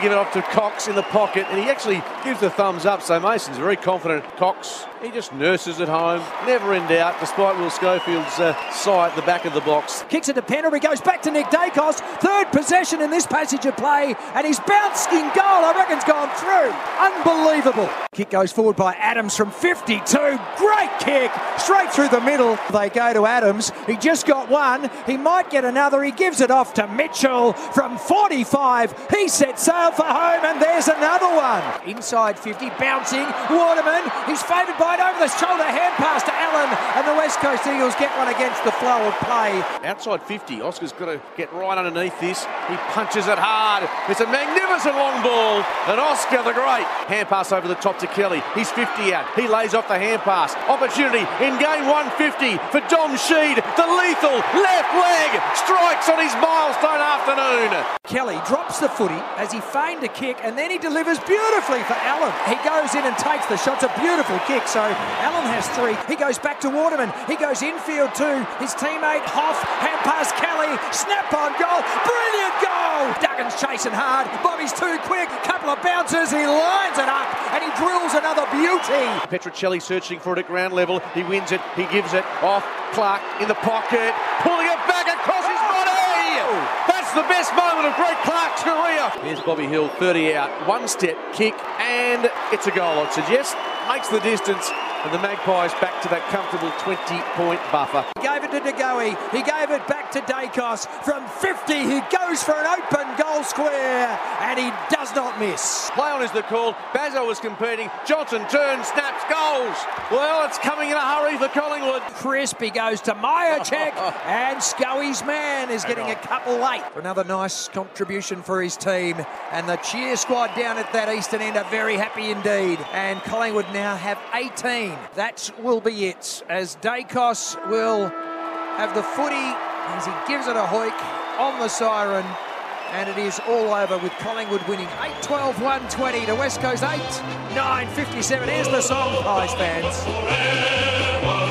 to give it off to Cox in the pocket, and he actually gives the thumbs up. So Mason's very confident. Cox, he just nurses at home, never in doubt, despite Will Schofield's uh, sight at the back of the box. Kicks it to Pendlebury, goes back to Nick Daicos. Third possession in this passage of play, and he's bounced in goal. I reckon's gone through. Unbelievable. Kick goes forward by Adams from 52. Great kick, straight through the middle. They go to Adams. He just got one. He might get another. He gives it off to Mitchell from 45. He sets sail for home, and there's another one. Inside 50, bouncing. Waterman, he's favoured by it over the shoulder, hand pass to Allen, and the West Coast Eagles get one against the flow of play. Outside 50, Oscar's got to get right underneath this. He punches it hard. It's a magnificent long ball, and Oscar the Great hand pass over the top to Kelly. He's 50 out. He lays off the hand pass. Opportunity in game 150 for Dom Sheed. The lethal left leg strikes on his milestone afternoon. Kelly drops the footy as he feigned a kick and then he delivers beautifully for Allen. He goes in and takes the shot. It's a beautiful kick. So Allen has three. He goes back to Waterman. He goes infield too. His teammate Hough, hand pass Kelly, snap on goal. Brilliant goal. Duggan's chasing hard. Bobby's too quick. Couple of bounces. He lines it up and he drills another beauty. Petruccelli searching for it at ground level. He wins it. He gives it off. Clark in the pocket, pulling it back across his body. That's the best moment of Greg Clark's career. Here's Bobby Hill, 30 out, one step kick, and it's a goal. I'd suggest makes the distance. And the Magpies back to that comfortable 20 point buffer. He gave it to De Degoe. He gave it back to Daicos. From 50, he goes for an open goal square, and he does not miss. Play on is the call. Bazo was competing. Johnson turns, snaps, goals. Well, it's coming in a hurry for Collingwood. Crisp, he goes to Mihocek, and Scully's man is getting a couple late. Another nice contribution for his team, and the cheer squad down at that eastern end are very happy indeed. And Collingwood now have 18. That will be it, as Daicos will have the footy as he gives it a hoik on the siren. And it is all over with Collingwood winning 8 12 120 to West Coast 8 9 57. Here's the song, Pies fans.